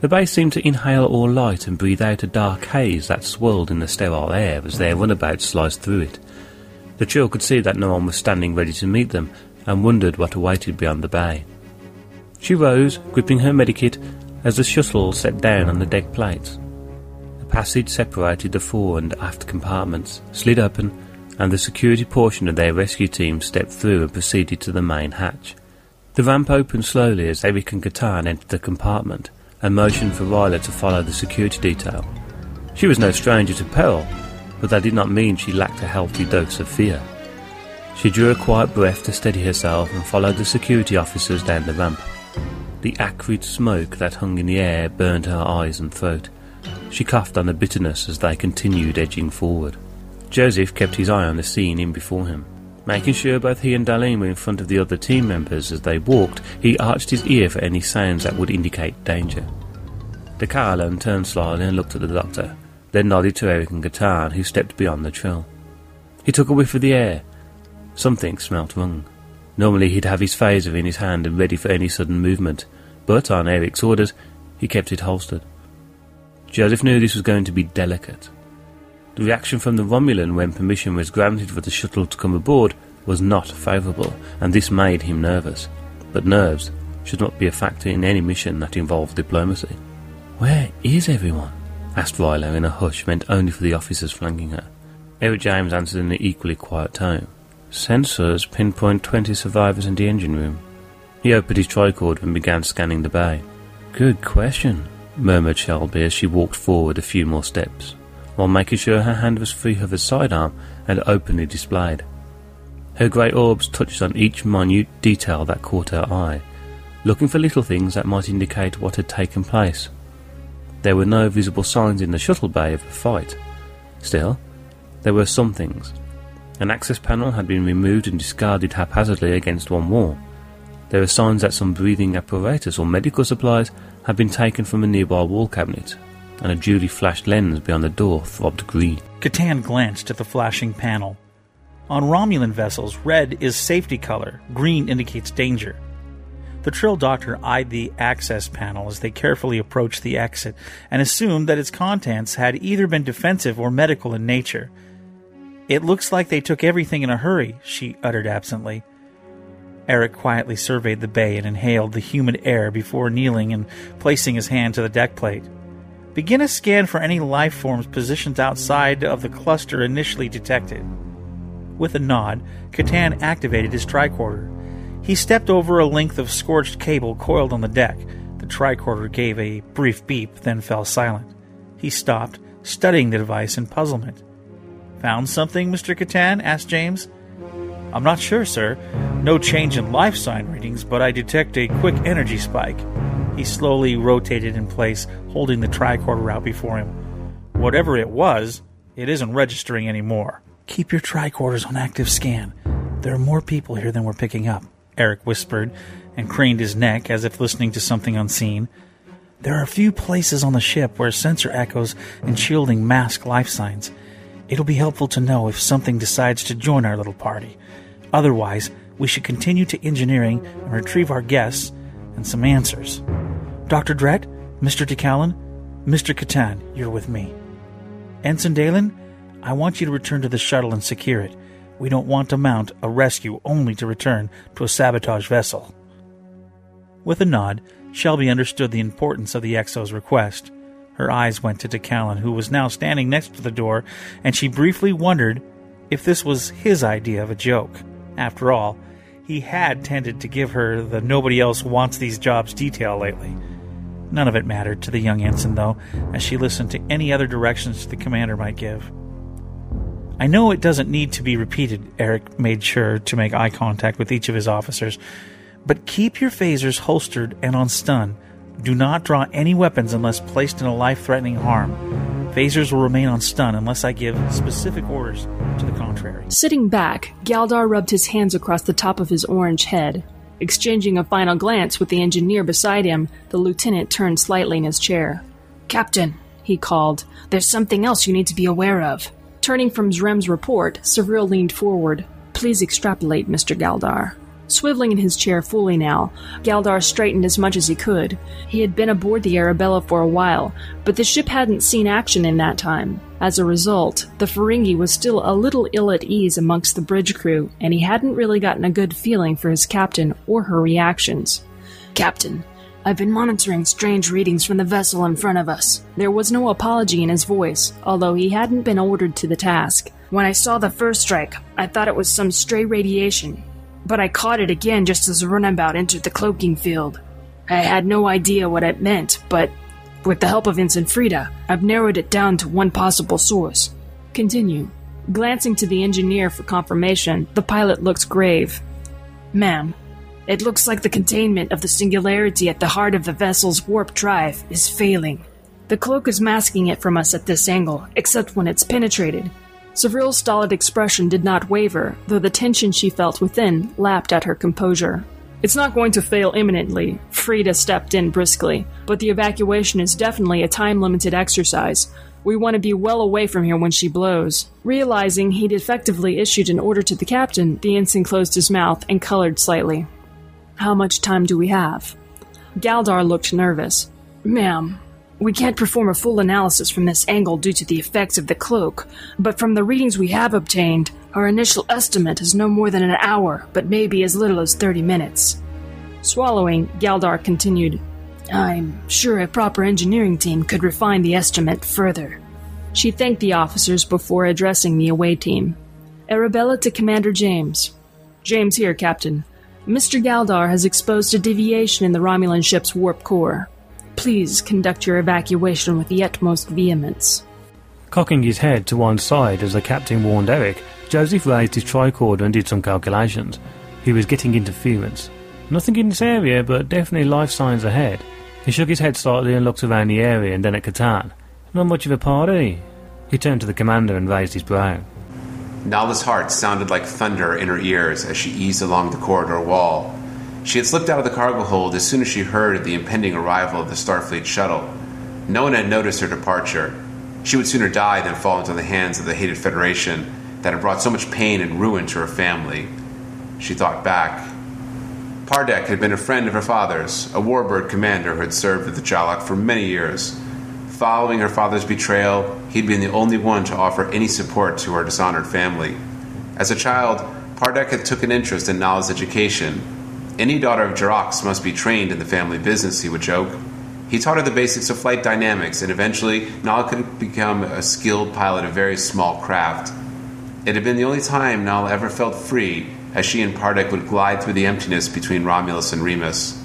The base seemed to inhale all light and breathe out a dark haze that swirled in the sterile air as their runabout sliced through it. The trio could see that no one was standing ready to meet them and wondered what awaited beyond the bay. She rose, gripping her medikit, as the shuttle set down on the deck plates. A passage separated the fore and aft compartments, slid open, and the security portion of their rescue team stepped through and proceeded to the main hatch. The ramp opened slowly as Eric and Catan entered the compartment, and motioned for Ryla to follow the security detail. She was no stranger to peril, but that did not mean she lacked a healthy dose of fear. She drew a quiet breath to steady herself and followed the security officers down the ramp. The acrid smoke that hung in the air burned her eyes and throat. She coughed on the bitterness as they continued edging forward. Joseph kept his eye on the scene in before him. Making sure both he and Daleen were in front of the other team members as they walked, he arched his ear for any sounds that would indicate danger. DeCallan turned slightly and looked at the doctor, then nodded to Eric and Catan, who stepped beyond the trail. He took a whiff of the air. Something smelt wrong. Normally he'd have his phaser in his hand and ready for any sudden movement, but on Eric's orders, he kept it holstered. Joseph knew this was going to be delicate. The reaction from the Romulan when permission was granted for the shuttle to come aboard was not favourable, and this made him nervous. But nerves should not be a factor in any mission that involved diplomacy. Where is everyone? asked Ryla in a hush meant only for the officers flanking her. Eric James answered in an equally quiet tone. Sensors pinpoint 20 survivors in the engine room. He opened his tricorder and began scanning the bay. Good question, murmured Shelby as she walked forward a few more steps while making sure her hand was free of her sidearm and openly displayed. Her grey orbs touched on each minute detail that caught her eye, looking for little things that might indicate what had taken place. There were no visible signs in the shuttle bay of a fight. Still, there were some things. An access panel had been removed and discarded haphazardly against one wall. There were signs that some breathing apparatus or medical supplies had been taken from a nearby wall cabinet and a duly flashed lens beyond the door throbbed green. Catan glanced at the flashing panel. On Romulan vessels, red is safety color, green indicates danger. The Trill Doctor eyed the access panel as they carefully approached the exit and assumed that its contents had either been defensive or medical in nature. It looks like they took everything in a hurry, she uttered absently. Eric quietly surveyed the bay and inhaled the humid air before kneeling and placing his hand to the deck plate. Begin a scan for any life forms positioned outside of the cluster initially detected. With a nod, Catan activated his tricorder. He stepped over a length of scorched cable coiled on the deck. The tricorder gave a brief beep, then fell silent. He stopped, studying the device in puzzlement. Found something, Mr. Catan? asked James. I'm not sure, sir. No change in life sign readings, but I detect a quick energy spike. He slowly rotated in place, holding the tricorder out before him. Whatever it was, it isn't registering anymore. Keep your tricorders on active scan. There are more people here than we're picking up, Eric whispered, and craned his neck as if listening to something unseen. There are a few places on the ship where sensor echoes and shielding mask life signs. It'll be helpful to know if something decides to join our little party. Otherwise, we should continue to engineering and retrieve our guests and some answers. Dr. Drett, Mr. DeCallan, Mr. Catan, you're with me. Ensign Dalen, I want you to return to the shuttle and secure it. We don't want to mount a rescue only to return to a sabotage vessel. With a nod, Shelby understood the importance of the XO's request. Her eyes went to DeCallan, who was now standing next to the door, and she briefly wondered if this was his idea of a joke. After all, he had tended to give her the nobody else wants these jobs detail lately. None of it mattered to the young ensign, though, as she listened to any other directions the commander might give. I know it doesn't need to be repeated, Eric made sure to make eye contact with each of his officers, but keep your phasers holstered and on stun. Do not draw any weapons unless placed in a life threatening harm. Phasers will remain on stun unless I give specific orders to the contrary. Sitting back, Galdar rubbed his hands across the top of his orange head. Exchanging a final glance with the engineer beside him, the lieutenant turned slightly in his chair. Captain, he called, there's something else you need to be aware of. Turning from Zrem's report, Savril leaned forward. Please extrapolate, Mr. Galdar. Swiveling in his chair fully now, Galdar straightened as much as he could. He had been aboard the Arabella for a while, but the ship hadn't seen action in that time. As a result, the Ferengi was still a little ill at ease amongst the bridge crew, and he hadn't really gotten a good feeling for his captain or her reactions. Captain, I've been monitoring strange readings from the vessel in front of us. There was no apology in his voice, although he hadn't been ordered to the task. When I saw the first strike, I thought it was some stray radiation, but I caught it again just as the runabout entered the cloaking field. I had no idea what it meant, but with the help of Ensign Frida, I've narrowed it down to one possible source. Continue. Glancing to the engineer for confirmation, the pilot looks grave. Ma'am, it looks like the containment of the singularity at the heart of the vessel's warp drive is failing. The cloak is masking it from us at this angle, except when it's penetrated. Savril's stolid expression did not waver, though the tension she felt within lapped at her composure. It's not going to fail imminently, Frida stepped in briskly, but the evacuation is definitely a time limited exercise. We want to be well away from here when she blows. Realizing he'd effectively issued an order to the captain, the ensign closed his mouth and colored slightly. How much time do we have? Galdar looked nervous. Ma'am, we can't perform a full analysis from this angle due to the effects of the cloak, but from the readings we have obtained, our initial estimate is no more than an hour, but maybe as little as 30 minutes. Swallowing, Galdar continued, I'm sure a proper engineering team could refine the estimate further. She thanked the officers before addressing the away team. Arabella to Commander James. James here, Captain. Mr. Galdar has exposed a deviation in the Romulan ship's warp core. Please conduct your evacuation with the utmost vehemence. Cocking his head to one side as the captain warned Eric, Joseph raised his tricorder and did some calculations. He was getting interference. Nothing in this area, but definitely life signs ahead. He shook his head slightly and looked around the area and then at Catan. Not much of a party. He turned to the commander and raised his brow. Nala's heart sounded like thunder in her ears as she eased along the corridor wall. She had slipped out of the cargo hold as soon as she heard of the impending arrival of the Starfleet shuttle. No one had noticed her departure. She would sooner die than fall into the hands of the hated Federation that had brought so much pain and ruin to her family. She thought back. Pardek had been a friend of her father's, a warbird commander who had served with the Jalak for many years. Following her father's betrayal, he'd been the only one to offer any support to her dishonored family. As a child, Pardek had took an interest in Nala's education. Any daughter of Jarax must be trained in the family business, he would joke. He taught her the basics of flight dynamics, and eventually Nala could become a skilled pilot of very small craft. It had been the only time Nala ever felt free, as she and Pardek would glide through the emptiness between Romulus and Remus.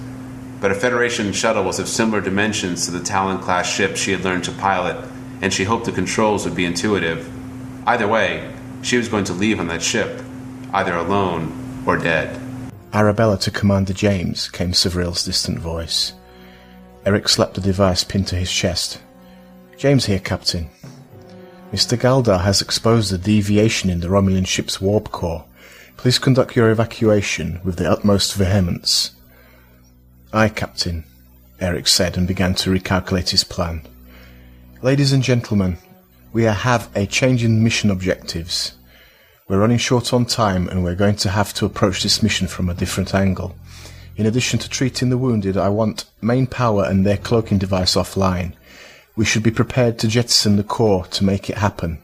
But a Federation shuttle was of similar dimensions to the Talon class ship she had learned to pilot, and she hoped the controls would be intuitive. Either way, she was going to leave on that ship, either alone or dead. Arabella to Commander James, came Savril's distant voice. Eric slapped the device pinned to his chest. James here, Captain. Mr. Galdar has exposed a deviation in the Romulan ship's warp core. Please conduct your evacuation with the utmost vehemence. Aye, Captain, Eric said and began to recalculate his plan. Ladies and gentlemen, we have a change in mission objectives. We're running short on time and we're going to have to approach this mission from a different angle. In addition to treating the wounded, I want main power and their cloaking device offline. We should be prepared to jettison the core to make it happen.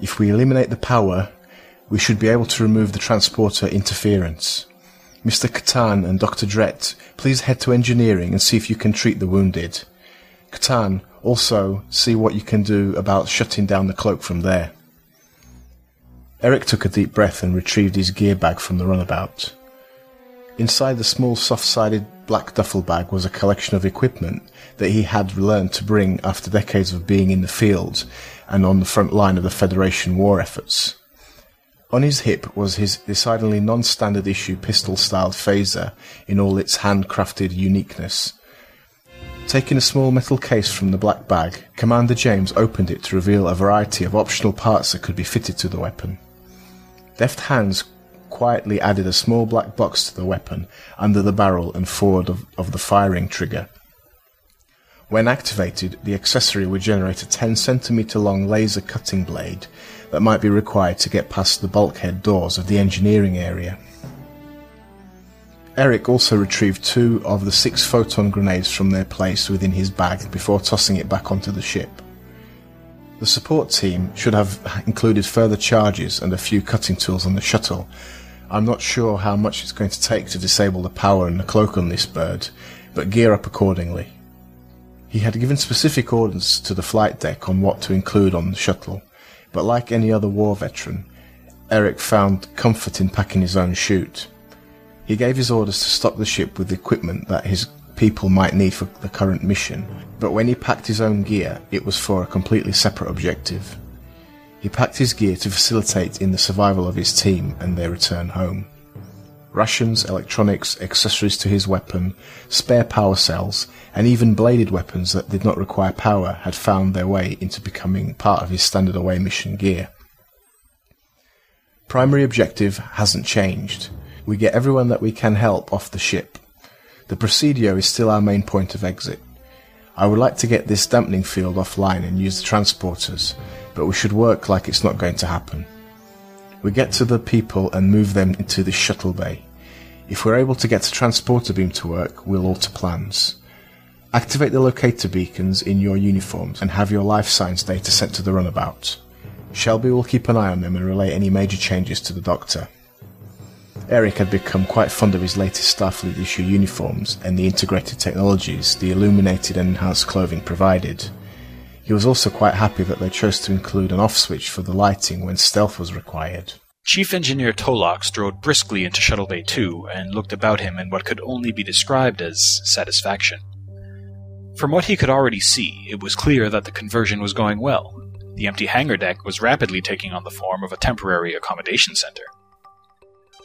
If we eliminate the power, we should be able to remove the transporter interference. Mr. Catan and Dr. Drett, please head to engineering and see if you can treat the wounded. Catan, also see what you can do about shutting down the cloak from there. Eric took a deep breath and retrieved his gear bag from the runabout. Inside the small soft-sided black duffel bag was a collection of equipment that he had learned to bring after decades of being in the field and on the front line of the Federation war efforts. On his hip was his decidedly non-standard issue pistol-styled phaser in all its handcrafted uniqueness. Taking a small metal case from the black bag, Commander James opened it to reveal a variety of optional parts that could be fitted to the weapon. Deft hands quietly added a small black box to the weapon under the barrel and forward of, of the firing trigger. When activated, the accessory would generate a 10 centimeter long laser cutting blade that might be required to get past the bulkhead doors of the engineering area. Eric also retrieved two of the six photon grenades from their place within his bag before tossing it back onto the ship. The support team should have included further charges and a few cutting tools on the shuttle. I'm not sure how much it's going to take to disable the power and the cloak on this bird, but gear up accordingly. He had given specific orders to the flight deck on what to include on the shuttle, but like any other war veteran, Eric found comfort in packing his own chute. He gave his orders to stock the ship with equipment that his people might need for the current mission, but when he packed his own gear, it was for a completely separate objective. He packed his gear to facilitate in the survival of his team and their return home. Rations, electronics, accessories to his weapon, spare power cells, and even bladed weapons that did not require power had found their way into becoming part of his standard away mission gear. Primary objective hasn't changed. We get everyone that we can help off the ship. The Presidio is still our main point of exit. I would like to get this dampening field offline and use the transporters, but we should work like it's not going to happen. We get to the people and move them into the shuttle bay. If we're able to get the transporter beam to work, we'll alter plans. Activate the locator beacons in your uniforms and have your life science data sent to the runabout. Shelby will keep an eye on them and relay any major changes to the doctor. Eric had become quite fond of his latest Starfleet issue uniforms and the integrated technologies the illuminated and enhanced clothing provided. He was also quite happy that they chose to include an off switch for the lighting when stealth was required. Chief Engineer Tolok strode briskly into Shuttle Bay 2 and looked about him in what could only be described as satisfaction. From what he could already see, it was clear that the conversion was going well. The empty hangar deck was rapidly taking on the form of a temporary accommodation center.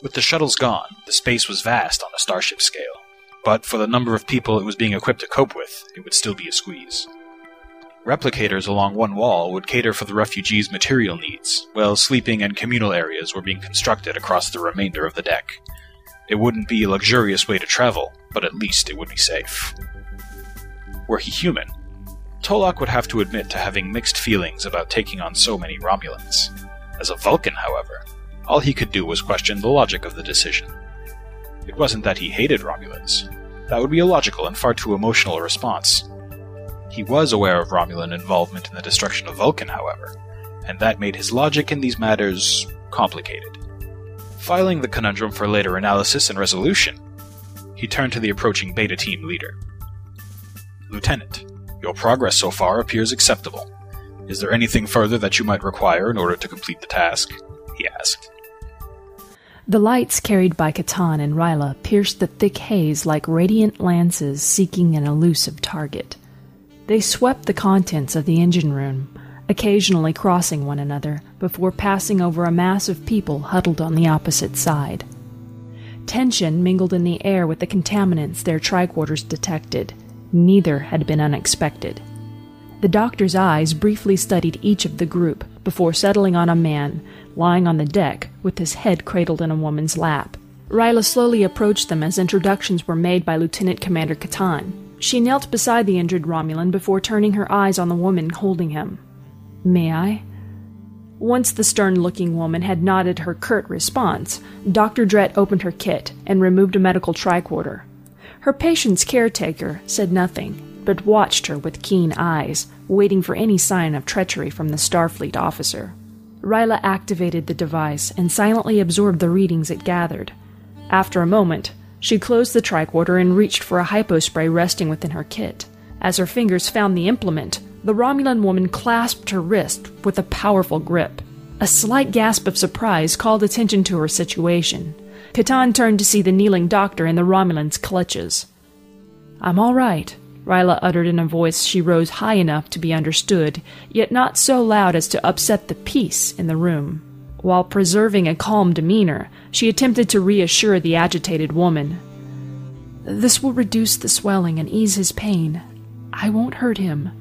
With the shuttles gone, the space was vast on a starship scale, but for the number of people it was being equipped to cope with, it would still be a squeeze. Replicators along one wall would cater for the refugees' material needs, while sleeping and communal areas were being constructed across the remainder of the deck. It wouldn't be a luxurious way to travel, but at least it would be safe. Were he human, Tolok would have to admit to having mixed feelings about taking on so many Romulans. As a Vulcan, however, all he could do was question the logic of the decision. It wasn't that he hated Romulans. That would be a logical and far too emotional response. He was aware of Romulan involvement in the destruction of Vulcan, however, and that made his logic in these matters complicated. Filing the conundrum for later analysis and resolution, he turned to the approaching Beta Team leader. Lieutenant, your progress so far appears acceptable. Is there anything further that you might require in order to complete the task? he asked. The lights carried by Catan and Ryla pierced the thick haze like radiant lances seeking an elusive target. They swept the contents of the engine room, occasionally crossing one another before passing over a mass of people huddled on the opposite side. Tension mingled in the air with the contaminants their tricorders detected. Neither had been unexpected. The doctor's eyes briefly studied each of the group before settling on a man lying on the deck with his head cradled in a woman's lap. Ryla slowly approached them as introductions were made by Lieutenant Commander Catan. She knelt beside the injured Romulan before turning her eyes on the woman holding him. May I? Once the stern looking woman had nodded her curt response, Dr. Drett opened her kit and removed a medical tricorder. Her patient's caretaker said nothing, but watched her with keen eyes, waiting for any sign of treachery from the Starfleet officer. Ryla activated the device and silently absorbed the readings it gathered. After a moment, she closed the tricorder and reached for a hypospray resting within her kit. As her fingers found the implement, the Romulan woman clasped her wrist with a powerful grip. A slight gasp of surprise called attention to her situation. Catan turned to see the kneeling doctor in the Romulan's clutches. I'm all right, Ryla uttered in a voice she rose high enough to be understood, yet not so loud as to upset the peace in the room. While preserving a calm demeanor, she attempted to reassure the agitated woman. This will reduce the swelling and ease his pain. I won't hurt him.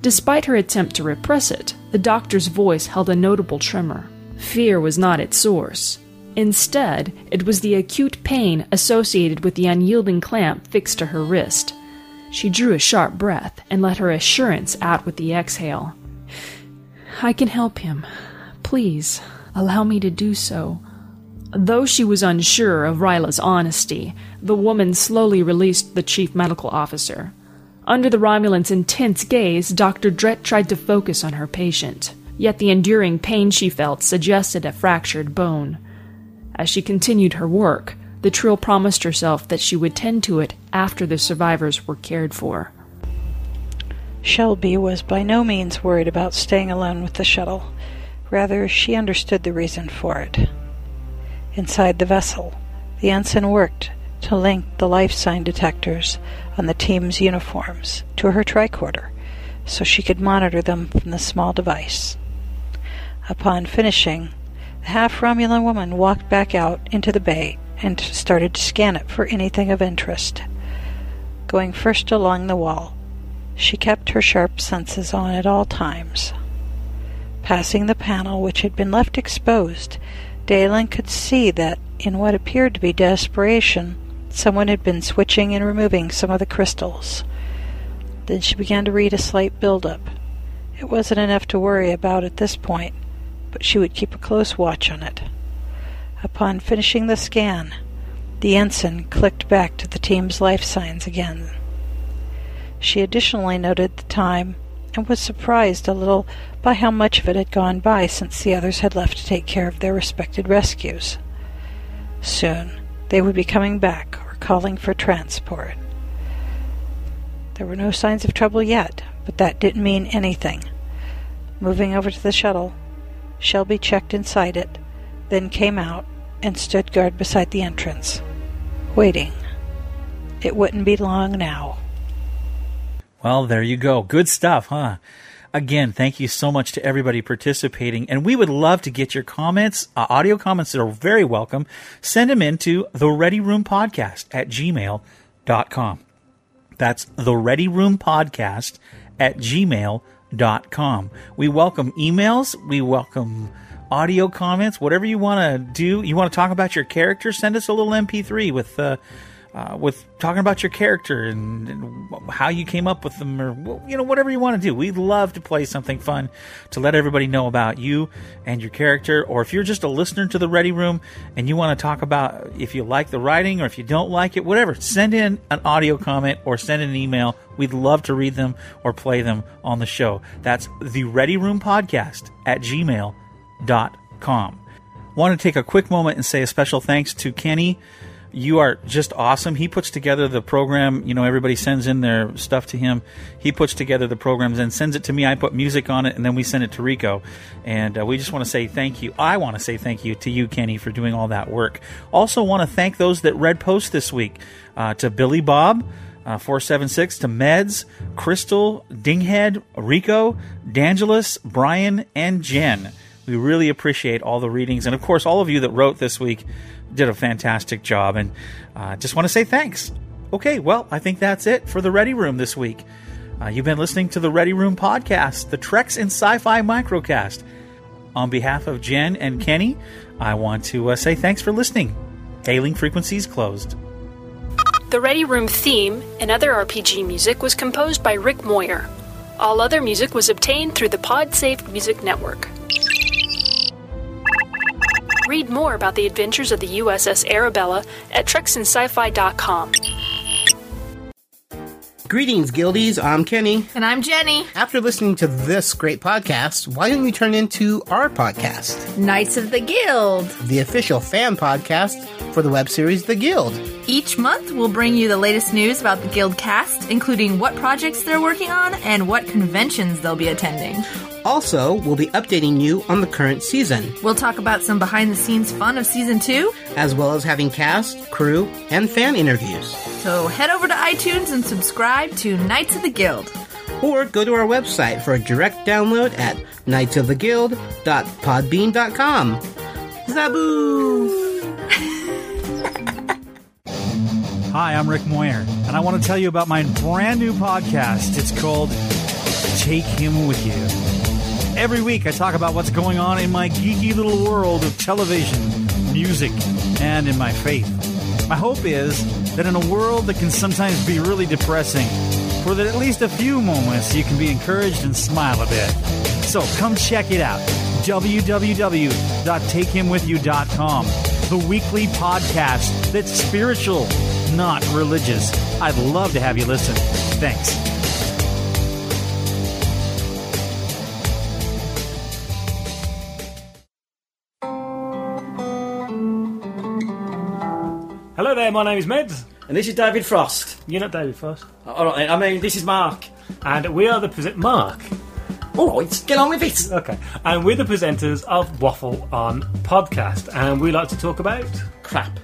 Despite her attempt to repress it, the doctor's voice held a notable tremor. Fear was not its source. Instead, it was the acute pain associated with the unyielding clamp fixed to her wrist. She drew a sharp breath and let her assurance out with the exhale. I can help him. Please, allow me to do so. Though she was unsure of Ryla's honesty, the woman slowly released the chief medical officer. Under the Romulan's intense gaze, Dr. Drett tried to focus on her patient, yet the enduring pain she felt suggested a fractured bone. As she continued her work, the Trill promised herself that she would tend to it after the survivors were cared for. Shelby was by no means worried about staying alone with the shuttle. Rather, she understood the reason for it. Inside the vessel, the ensign worked to link the life sign detectors on the team's uniforms to her tricorder so she could monitor them from the small device. Upon finishing, the half Romulan woman walked back out into the bay and started to scan it for anything of interest. Going first along the wall, she kept her sharp senses on at all times. Passing the panel which had been left exposed, Dalen could see that, in what appeared to be desperation, someone had been switching and removing some of the crystals. Then she began to read a slight build-up. It wasn't enough to worry about at this point, but she would keep a close watch on it. Upon finishing the scan, the ensign clicked back to the team's life signs again. She additionally noted the time and was surprised a little by how much of it had gone by since the others had left to take care of their respected rescues. Soon they would be coming back or calling for transport. There were no signs of trouble yet, but that didn't mean anything. Moving over to the shuttle, Shelby checked inside it, then came out and stood guard beside the entrance, waiting. It wouldn't be long now. Well, there you go. Good stuff, huh? Again, thank you so much to everybody participating. And we would love to get your comments, uh, audio comments that are very welcome. Send them in to the Ready Room Podcast at gmail.com. That's the Ready Room Podcast at gmail.com. We welcome emails. We welcome audio comments, whatever you want to do. You want to talk about your character, send us a little MP3 with, uh, uh, with talking about your character and, and, how you came up with them, or you know whatever you want to do. We'd love to play something fun to let everybody know about you and your character. Or if you're just a listener to the Ready Room and you want to talk about if you like the writing or if you don't like it, whatever, send in an audio comment or send an email. We'd love to read them or play them on the show. That's the Ready Room Podcast at gmail.com. Want to take a quick moment and say a special thanks to Kenny you are just awesome. He puts together the program. You know, everybody sends in their stuff to him. He puts together the programs and sends it to me. I put music on it, and then we send it to Rico. And uh, we just want to say thank you. I want to say thank you to you, Kenny, for doing all that work. Also, want to thank those that read posts this week uh, to Billy Bob. Uh, 476 to Meds, Crystal, Dinghead, Rico, Dangelus, Brian, and Jen. We really appreciate all the readings. And of course, all of you that wrote this week did a fantastic job, and uh, just want to say thanks. Okay, well, I think that's it for the Ready Room this week. Uh, you've been listening to the Ready Room podcast, the Treks in Sci-Fi microcast. On behalf of Jen and Kenny, I want to uh, say thanks for listening. Hailing frequencies closed. The Ready Room theme and other RPG music was composed by Rick Moyer. All other music was obtained through the PodSafe Music Network. Read more about the adventures of the USS Arabella at treksinsci-fi.com. Greetings, Guildies. I'm Kenny. And I'm Jenny. After listening to this great podcast, why don't you turn into our podcast? Knights of the Guild, the official fan podcast for the web series The Guild. Each month, we'll bring you the latest news about the Guild cast, including what projects they're working on and what conventions they'll be attending. Also, we'll be updating you on the current season. We'll talk about some behind the scenes fun of season two, as well as having cast, crew, and fan interviews. So head over to iTunes and subscribe to Knights of the Guild. Or go to our website for a direct download at knightsoftheguild.podbean.com. Zaboo! Hi, I'm Rick Moyer, and I want to tell you about my brand new podcast. It's called Take Him With You. Every week, I talk about what's going on in my geeky little world of television, music, and in my faith. My hope is that in a world that can sometimes be really depressing, for that at least a few moments you can be encouraged and smile a bit. So come check it out www.takehimwithyou.com, the weekly podcast that's spiritual, not religious. I'd love to have you listen. Thanks. There, my name is Meds. And this is David Frost. You're not David Frost. Uh, all right, I mean, this is Mark. And we are the present Mark. All right, get on with it. Okay. And we're the presenters of Waffle On Podcast. And we like to talk about crap.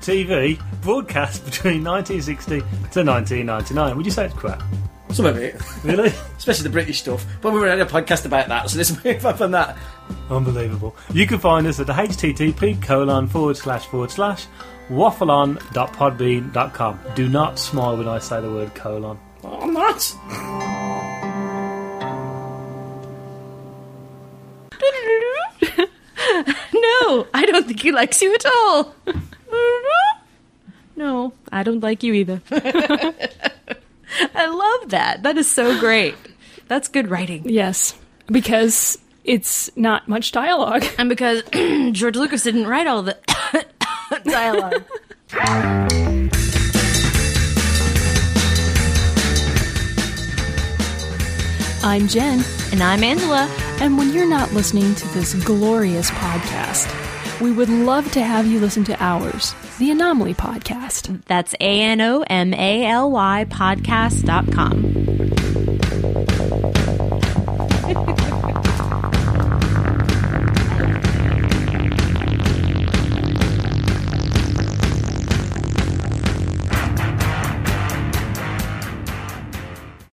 TV broadcast between 1960 to 1999. Would you say it's crap? Some of it. Really? Especially the British stuff. But we were in a podcast about that, so let's move up on that. Unbelievable. You can find us at the http colon forward slash forward slash waffleon.podbean.com. Do not smile when I say the word colon. Oh, I'm not. no, I don't think he likes you at all. no, I don't like you either. I love that. That is so great. That's good writing. Yes, because it's not much dialogue. And because George Lucas didn't write all the dialogue. I'm Jen. And I'm Angela. And when you're not listening to this glorious podcast, we would love to have you listen to ours, the Anomaly Podcast. That's A N O M A L Y podcast.com.